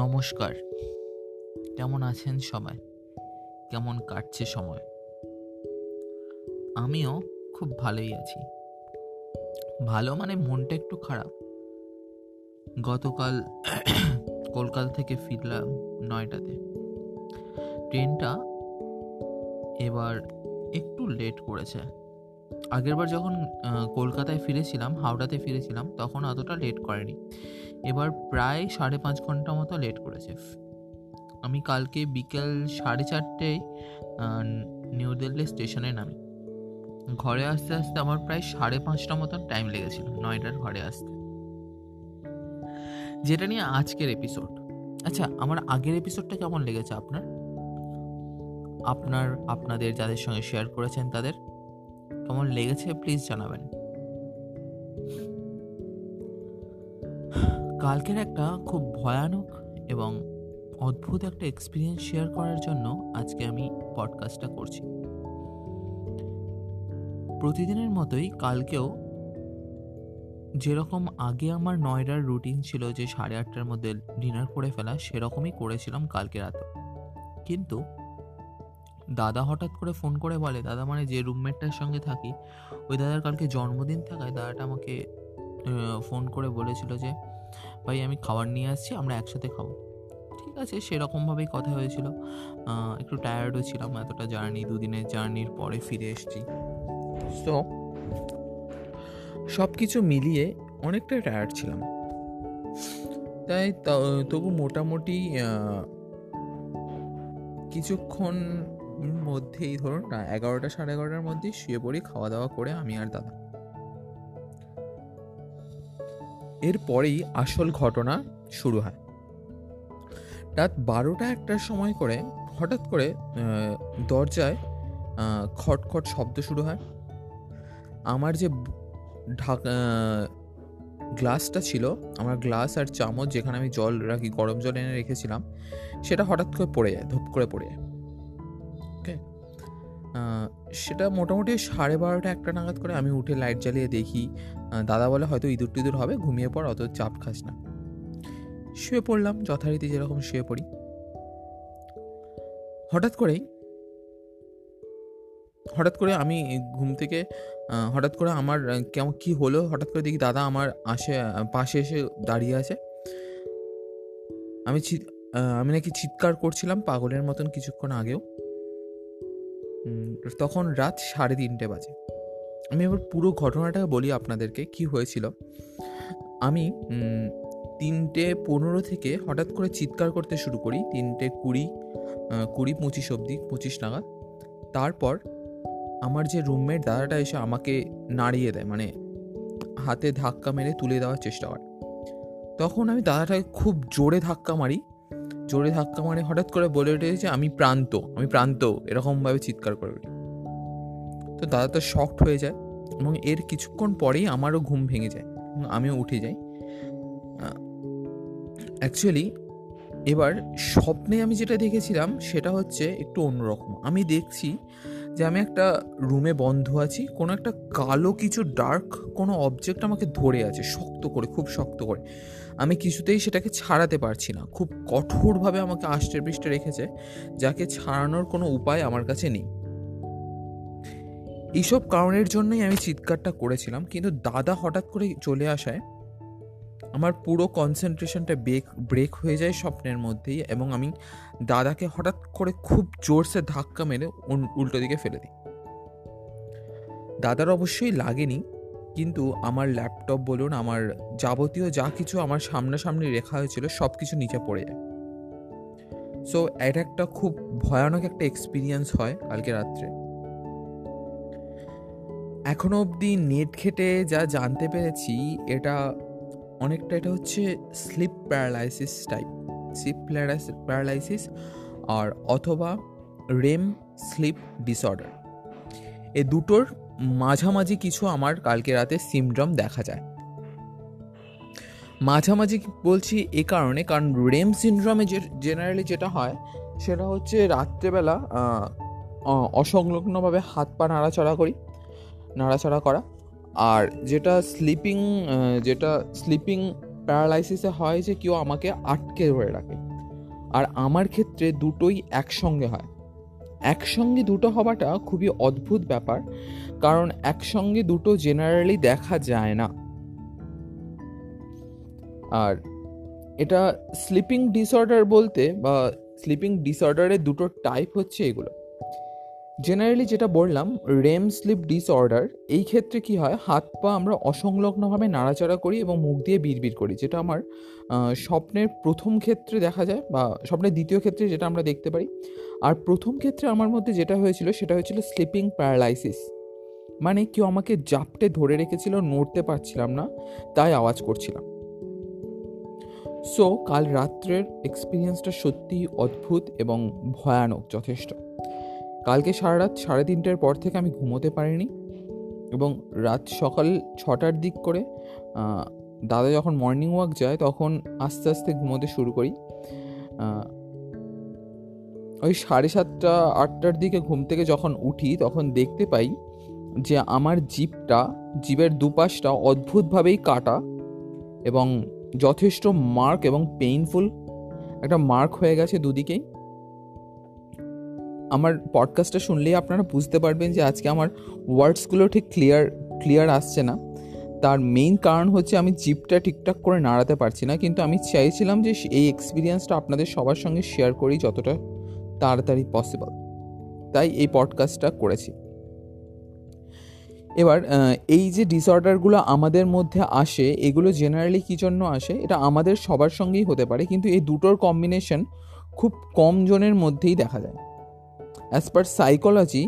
নমস্কার। কেমন আছেন সবাই? কেমন কাটছে সময়? আমিও খুব ভালোই আছি। ভালো মানে মনটা একটু খারাপ। গতকাল কলকাতা থেকে ফিরলাম নয়টাতে। ট্রেনটা এবার একটু লেট করেছে। আগেরবার যখন কলকাতায় ফিরেছিলাম, হাওড়াতে ফিরেছিলাম, তখন অতটা লেট করেনি। এবার প্রায় সাড়ে পাঁচ ঘণ্টা মতো লেট করেছে। আমি কালকে বিকেল সাড়ে চারটেয় নিউ দিল্লি স্টেশনে নামি। ঘরে আসতে আসতে আমার প্রায় সাড়ে পাঁচটা মতন টাইম লেগেছিল, নয়টার ঘরে আসতে। যেটা নিয়ে আজকের এপিসোড আচ্ছা আমার আগের এপিসোডটা কেমন লেগেছে আপনার? আপনার, আপনাদের যাদের সঙ্গে শেয়ার করেছেন তাদের? কেমন লেগেছে? প্লিজ জানাবেন। কালকের একটা খুব ভয়ানক এবং অদ্ভুত একটা এক্সপিরিয়েন্স শেয়ার করার জন্য আজকে আমি পডকাস্টটা করছি। প্রতিদিনের মতোই কালকেও যেরকম আগে আমার নয়ডার রুটিন ছিল যে সাড়ে আটটার মধ্যে ডিনার করে ফেলা, সেরকমই করেছিলাম কালকে রাতে। কিন্তু দাদা হঠাৎ করে ফোন করে বলে, দাদা মানে যে রুমমেটটার সঙ্গে থাকি, ওই দাদার কালকে জন্মদিন থাকায় দাদাটা আমাকে ফোন করে বলেছিল যে ভাই, আমি খাবার নিয়ে আসছি, আমরা একসাথে খাব। ঠিক আছে, সেরকমভাবেই কথা হয়েছিল। একটু টায়ার্ডও ছিলাম, এতটা জার্নি দুদিনের জার্নির পরে ফিরে এসেছি। সো সব কিছু মিলিয়ে অনেকটাই টায়ার্ড ছিলাম। তাই তবু মোটামুটি কিছুক্ষণ মধ্যেই ধরুন, না, এগারোটা সাড়ে এগারোটার মধ্যেই শুয়ে পড়ি খাওয়া দাওয়া করে আমি আর দাদা। এরপরেই আসল ঘটনা শুরু হয়। রাত বারোটা একটার সময় করে হঠাৎ করে দরজায় খটখট শব্দ শুরু হয়। আমার যে ঢাকা গ্লাসটা ছিল, আমার গ্লাস আর চামচ যেখানে আমি জল রাখি, গরম জল এনে রেখেছিলাম, সেটা হঠাৎ করে পড়ে যায়, ধূপ করে পড়ে যায়। সেটা মোটামুটি সাড়ে বারোটা একটা নাগাদ করে আমি উঠে লাইট জ্বালিয়ে দেখি। দাদা বলে হয়তো ইঁদুর টিঁদুর হবে, ঘুমিয়ে পড়, অত চাপ খাস না। শুয়ে পড়লাম, যথারীতি যেরকম শুয়ে পড়ি। হঠাৎ করেই, হঠাৎ করে আমি ঘুম থেকে হঠাৎ করে আমার কেমন কী হলো, হঠাৎ করে দেখি দাদা আমার আসে পাশে এসে দাঁড়িয়ে আছে। আমি আমি নাকি চিৎকার করছিলাম পাগলের মতন কিছুক্ষণ আগেও। তখন রাত সাড়ে তিনটে বাজে। আমি এবার পুরো ঘটনাটা বলি আপনাদেরকে, কি হয়েছিল। আমি তিনটে পনেরো থেকে হঠাৎ করে চিৎকার করতে শুরু করি, তিনটে কুড়ি কুড়ি পঁচিশ অবধি, পঁচিশ নাগাদ। তারপর আমার যে রুমমেট দাদাটা এসে আমাকে নাড়িয়ে দেয় মানে হাতে ধাক্কা মেরে তুলে দেওয়ার চেষ্টা করে। তখন আমি দাদাটাকে খুব জোরে ধাক্কা মারি জোরে ধাক্কা মারে হঠাৎ করে বলে উঠেছে আমি প্রান্ত আমি প্রান্ত, এরকমভাবে চিৎকার করে উঠি তো দাদা তো শক্ট হয়ে যায় এবং এর কিছুক্ষণ পরেই আমারও ঘুম ভেঙে যায় আমিও উঠে যাই। অ্যাকচুয়ালি এবার স্বপ্নে আমি যেটা দেখেছিলাম সেটা হচ্ছে একটু অন্যরকম। আমি দেখছি যে আমি একটা রুমে বন্ধ আছি, কোনো একটা কালো কিছু ডার্ক কোনো অবজেক্ট আমাকে ধরে আছে, শক্ত করে, খুব শক্ত করে। আমি কিছুতেই সেটাকে ছাড়াতে পারছি না। খুব কঠোরভাবে আমাকে আষ্টে পৃষ্ঠে রেখেছে, যাকে ছাড়ানোর কোনো উপায় আমার কাছে নেই। এইসব কারণের জন্যই আমি চিৎকারটা করেছিলাম, কিন্তু দাদা হঠাৎ করে চলে আসায় আমার পুরো কনসেন্ট্রেশনটা ব্রেক ব্রেক হয়ে যায় স্বপ্নের মধ্যেই এবং আমি দাদাকে হঠাৎ করে খুব জোরসে ধাক্কা মেরে উল্টো দিকে ফেলে দিই। দাদার অবশ্যই লাগেনি কিন্তু আমার ল্যাপটপ বলুন, আমার যাবতীয় যা কিছু আমার সামনাসামনি রেখা হয়েছিল সব কিছু নিচে পড়ে যায়। সো এটা একটা খুব ভয়ানক একটা এক্সপিরিয়েন্স হয় কালকে রাত্রে। এখনও অবধি নেট ঘেটে যা জানতে পেরেছি, এটা অনেকটা এটা হচ্ছে sleep paralysis type sleep paralysis আর অথবা রেম স্লিপ ডিসঅর্ডার এ দুটোর মাঝামাঝি কিছু আমার কালকে রাতে সিমড্রম দেখা যায়। মাঝামাঝি বলছি এ কারণে, কারণ রেম সিনড্রমে যে জেনারেলি যেটা হয়, সেটা হচ্ছে রাত্রেবেলা অসংলগ্নভাবে হাত পা নাড়াচাড়া করি, নাড়াচাড়া করা। আর যেটা স্লিপিং যেটা স্লিপিং প্যারালাইসিসে হয় যে কেউ আমাকে আটকে ধরে রাখে। আর আমার ক্ষেত্রে দুটোই একসঙ্গে হয়। একসঙ্গে দুটো হওয়াটা খুবই অদ্ভুত ব্যাপার, কারণ একসঙ্গে দুটো জেনারেলি দেখা যায় না। আর এটা স্লিপিং ডিসঅর্ডার বলতে বা স্লিপিং ডিসঅর্ডারের দুটো টাইপ হচ্ছে এগুলো। জেনারেলি যেটা বললাম রেম স্লিপ ডিসঅর্ডার এই ক্ষেত্রে কি হয়, হাত পা আমরা অসংলগ্নভাবে নাড়াচাড়া করি এবং মুখ দিয়ে বিড়বিড় করি, যেটা আমার স্বপ্নের প্রথম ক্ষেত্রে দেখা যায় বা স্বপ্নের দ্বিতীয় ক্ষেত্রে যেটা আমরা দেখতে পারি। আর প্রথম ক্ষেত্রে আমার মধ্যে যেটা হয়েছিল, সেটা হয়েছিল স্লিপিং প্যারালাইসিস মানে কেউ আমাকে জাপটে ধরে রেখেছিল, নড়তে পারছিলাম না, তাই আওয়াজ করছিলাম। সো কাল রাত্রের এক্সপিরিয়েন্সটা সত্যিই অদ্ভুত এবং ভয়ানক, যথেষ্ট। কালকে সারা রাত সাড়ে তিনটের পর থেকে আমি ঘুমোতে পারিনি এবং রাত সকাল ছটার দিক করে দাদা যখন মর্নিং ওয়াক যায় তখন আস্তে আস্তে ঘুমোতে শুরু করি। ওই সাড়ে সাতটা, আটটার দিকে ঘুম থেকে যখন উঠি তখন দেখতে পাই যে আমার জিপটা জিপের দুপাশটা অদ্ভুতভাবেই কাটা এবং যথেষ্ট মার্ক এবং পেইনফুল একটা মার্ক হয়ে গেছে দুদিকেই। আমার পডকাস্টটা শুনলেই আপনারা বুঝতে পারবেন যে আজকে আমার ওয়ার্ডসগুলো ঠিক ক্লিয়ার ক্লিয়ার আসছে না। তার মেইন কারণ হচ্ছে আমি জিপটা ঠিকঠাক করে নাড়াতে পারছি না, কিন্তু আমি চাইছিলাম যে এই এক্সপিরিয়েন্সটা আপনাদের সবার সঙ্গে শেয়ার করি যতটা তাড়াতাড়ি পসিবল তাই এই পডকাস্টটা করেছি। এবার এই যে ডিসঅর্ডারগুলো আমাদের মধ্যে আসে, এগুলো জেনারেলি কী জন্য আসে? এটা আমাদের সবার সঙ্গেই হতে পারে, কিন্তু এই দুটোর কম্বিনেশন খুব কম জনের মধ্যেই দেখা যায়। অ্যাজ পার সাইকোলজি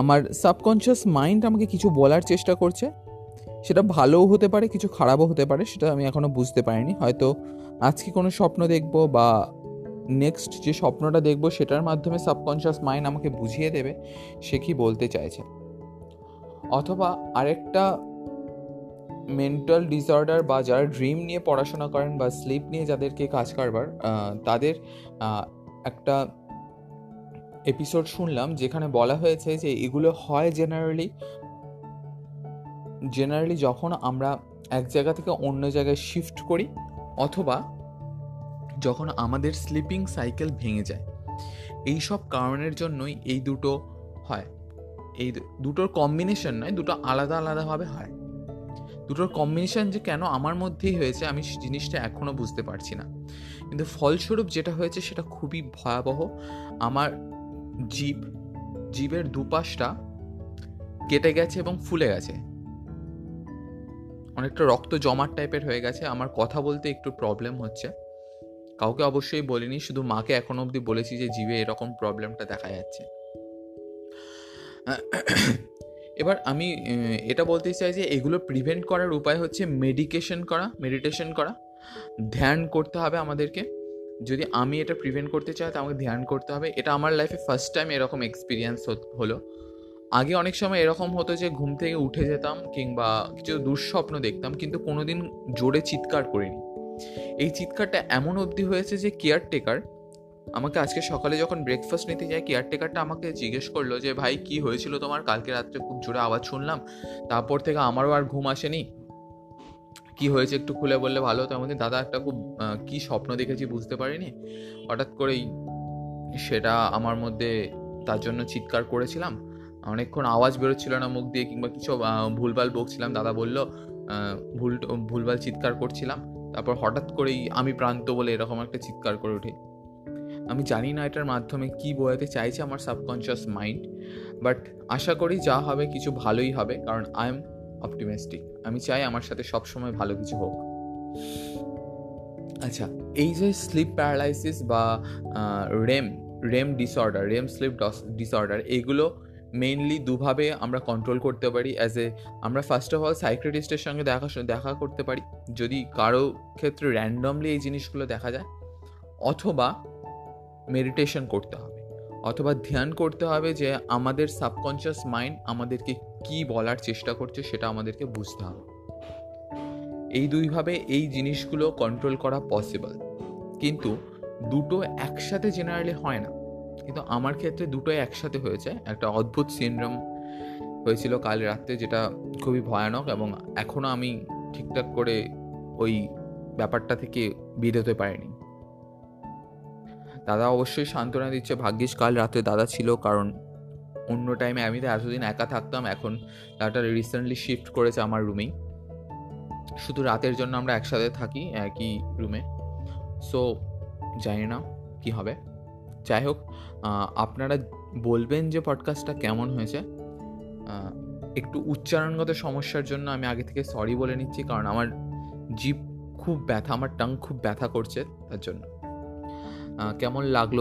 আমার সাবকনশিয়াস মাইন্ড আমাকে কিছু বলার চেষ্টা করছে। সেটা ভালোও হতে পারে, কিছু খারাপও হতে পারে, সেটা আমি এখনও বুঝতে পারিনি। হয়তো আজকে কোনো স্বপ্ন দেখব বা নেক্সট যে স্বপ্নটা দেখব, সেটার মাধ্যমে সাবকনশিয়াস মাইন্ড আমাকে বুঝিয়ে দেবে, সে কি বলতে চাইছে। অথবা আরেকটা মেন্টাল ডিসঅর্ডার বা যারা ড্রিম নিয়ে পড়াশোনা করেন বা স্লিপ নিয়ে যাদেরকে কাজ করবার তাদের একটা এপিসোড শুনলাম যেখানে বলা হয়েছে যে এগুলো হয় জেনারেলি জেনারেলি যখন আমরা এক জায়গা থেকে অন্য জায়গায় শিফট করি অথবা যখন আমাদের স্লিপিং সাইকেল ভেঙে যায়, এই সব কারণের জন্যই এই দুটো হয়। এই দুটোর কম্বিনেশন নয়, দুটো আলাদা আলাদাভাবে হয়। দুটোর কম্বিনেশন যে কেন আমার মধ্যেই হয়েছে আমি জিনিসটা এখনও বুঝতে পারছি না। কিন্তু ফলস্বরূপ যেটা হয়েছে সেটা খুবই ভয়াবহ। আমার জীব, জীবের দুপাশটা কেটে গেছে এবং ফুলে গেছে। অনেকটা রক্ত জমাট টাইপের হয়ে গেছে। আমার কথা বলতে একটু প্রবলেম হচ্ছে। কাউকে অবশ্যই বলিনি, শুধু মাকে এখন অবধি বলেছি যে জীবে এরকম প্রবলেমটা দেখা যাচ্ছে। এবার আমি এটা বলতে চাই যে এগুলো প্রিভেন্ট করার উপায় হচ্ছে মেডিকেশন করা মেডিটেশন করা। ধ্যান করতে হবে আমাদেরকে। যদি আমি এটা প্রিভেন্ট করতে চাই তো আমাকে ধ্যান করতে হবে। এটা আমার লাইফে ফার্স্ট টাইম এরকম এক্সপিরিয়েন্স হলো। আগে অনেক সময় এরকম হতো যে, ঘুম থেকে উঠে যেতাম কিংবা কিছু দুঃস্বপ্ন দেখতাম, কিন্তু কোনোদিন জোরে চিৎকার করিনি। এই চিৎকারটা এমন অবধি হয়েছে যে কেয়ারটেকার আমাকে আজকে সকালে যখন ব্রেকফাস্ট নিতে যাই কেয়ারটেকারটা আমাকে জিজ্ঞেস করল যে, ভাই, কি হয়েছিল তোমার? কালকে রাত্রে খুব জোরে আওয়াজ শুনলাম। তারপর থেকে আমারও আর ঘুম আসেনি। কি হয়েছে একটু খুলে বললে ভালো হতো। আমাদের দাদা একটা খুব কি স্বপ্ন দেখেছি বুঝতে পারিনি। হঠাৎ করেই সেটা আমার মধ্যে তার জন্য চিৎকার করেছিলাম। অনেকক্ষণ আওয়াজ বেরোচ্ছিল না মুখ দিয়ে কিংবা কিছু ভুলভাল বকছিলাম। দাদা বলল ভুল, ভুলভাল চিৎকার করছিলাম। তারপর হঠাৎ করেই আমি প্রান্ত বলে এরকম একটা চিৎকার করে উঠি। আমি জানি না এটার মাধ্যমে কি বোঝাতে চাইছে আমার সাবকনশিয়াস মাইন্ড বাট আশা করি যা হবে কিছু ভালোই হবে। কারণ আই এম অপটিমিস্টিক আমি চাই আমার সাথে সবসময় ভালো কিছু হোক। আচ্ছা এই যে স্লিপ প্যারালাইসিস বা REM REM disorder REM sleep disorder এগুলো মেইনলি দুভাবে আমরা কন্ট্রোল করতে পারি অ্যাজ এ আমরা ফার্স্ট অফ অল সাইক্রেটিস্টের সঙ্গে দেখা দেখা করতে পারি। যদি কারও ক্ষেত্রে র্যান্ডমলি এই জিনিসগুলো দেখা যায়, অথবা মেডিটেশন করতে হবে। অথবা ধ্যান করতে হবে যে আমাদের সাবকনশিয়াস মাইন্ড আমাদেরকে কি বলার চেষ্টা করছে সেটা আমাদেরকে বুঝতে হবে। এই দুইভাবে এই জিনিসগুলো কন্ট্রোল করা পসিবল কিন্তু দুটো একসাথে জেনারেলি হয় না। কিন্তু আমার ক্ষেত্রে দুটোই একসাথে হয়েছে। একটা অদ্ভুত সিনড্রোম হয়েছিল কাল রাত্রে যেটা খুবই ভয়ানক এবং এখনও আমি ঠিকঠাক করে ওই ব্যাপারটা থেকে বেরোতে পারিনি। দাদা অবশ্যই সান্ত্বনা দিচ্ছে, ভাগ্যিস কাল রাতে দাদা ছিল কারণ অন্য টাইমে আমি তো এতদিন একা থাকতাম, এখন দাদাটা রিসেন্টলি শিফট করেছে আমার রুমেই শুধু রাতের জন্য আমরা একসাথে থাকি, একই রুমে সো জানি না কি হবে। যাই হোক আপনারা বলবেন যে পডকাস্টটা কেমন হয়েছে। একটু উচ্চারণগত সমস্যার জন্য আমি আগে থেকে সরি বলে নিচ্ছি, কারণ আমার জিপ খুব ব্যথা, আমার টাং খুব ব্যথা করছে, তার জন্য। কেমন লাগল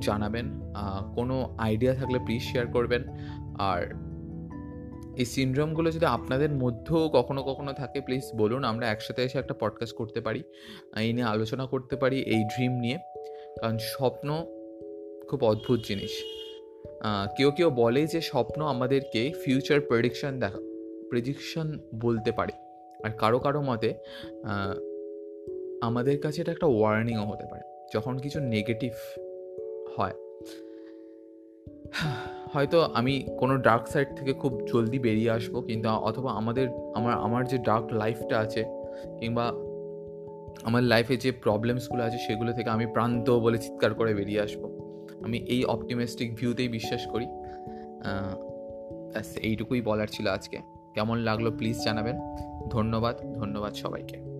জানাবেন। কোনো আইডিয়া থাকলে প্লিজ শেয়ার করবেন। আর এই সিনড্রোমগুলো যদি আপনাদের মধ্যেও কখনো কখনো থাকে প্লিজ বলুন, আমরা একসাথে এসে একটা পডকাস্ট করতে পারি। এই নিয়ে আলোচনা করতে পারি এই ড্রিম নিয়ে। কারণ স্বপ্ন খুব অদ্ভুত জিনিস। কেউ কেউ বলে যে স্বপ্ন আমাদেরকে ফিউচার প্রেডিকশন দেখা প্রেডিকশন বলতে পারে। আর কারও কারও মতে আমাদের কাছে এটা একটা ওয়ার্নিংও হতে পারে। যখন কিছু নেগেটিভ হয়। হয়তো আমি কোনো ডার্ক সাইড থেকে খুব জলদি বেরিয়ে আসব, কিন্তু অথবা আমাদের, আমার আমার যে ডার্ক লাইফটা আছে, কিংবা আমার লাইফে যে প্রবলেমসগুলো আছে, সেগুলো থেকে আমি প্রান্ত বলে চিৎকার করে বেরিয়ে আসব। আমি এই অপটিমিস্টিক ভিউতেই বিশ্বাস করি। এইটুকুই বলার ছিল আজকে। কেমন লাগল প্লিজ জানাবেন। ধন্যবাদ ধন্যবাদ সবাইকে।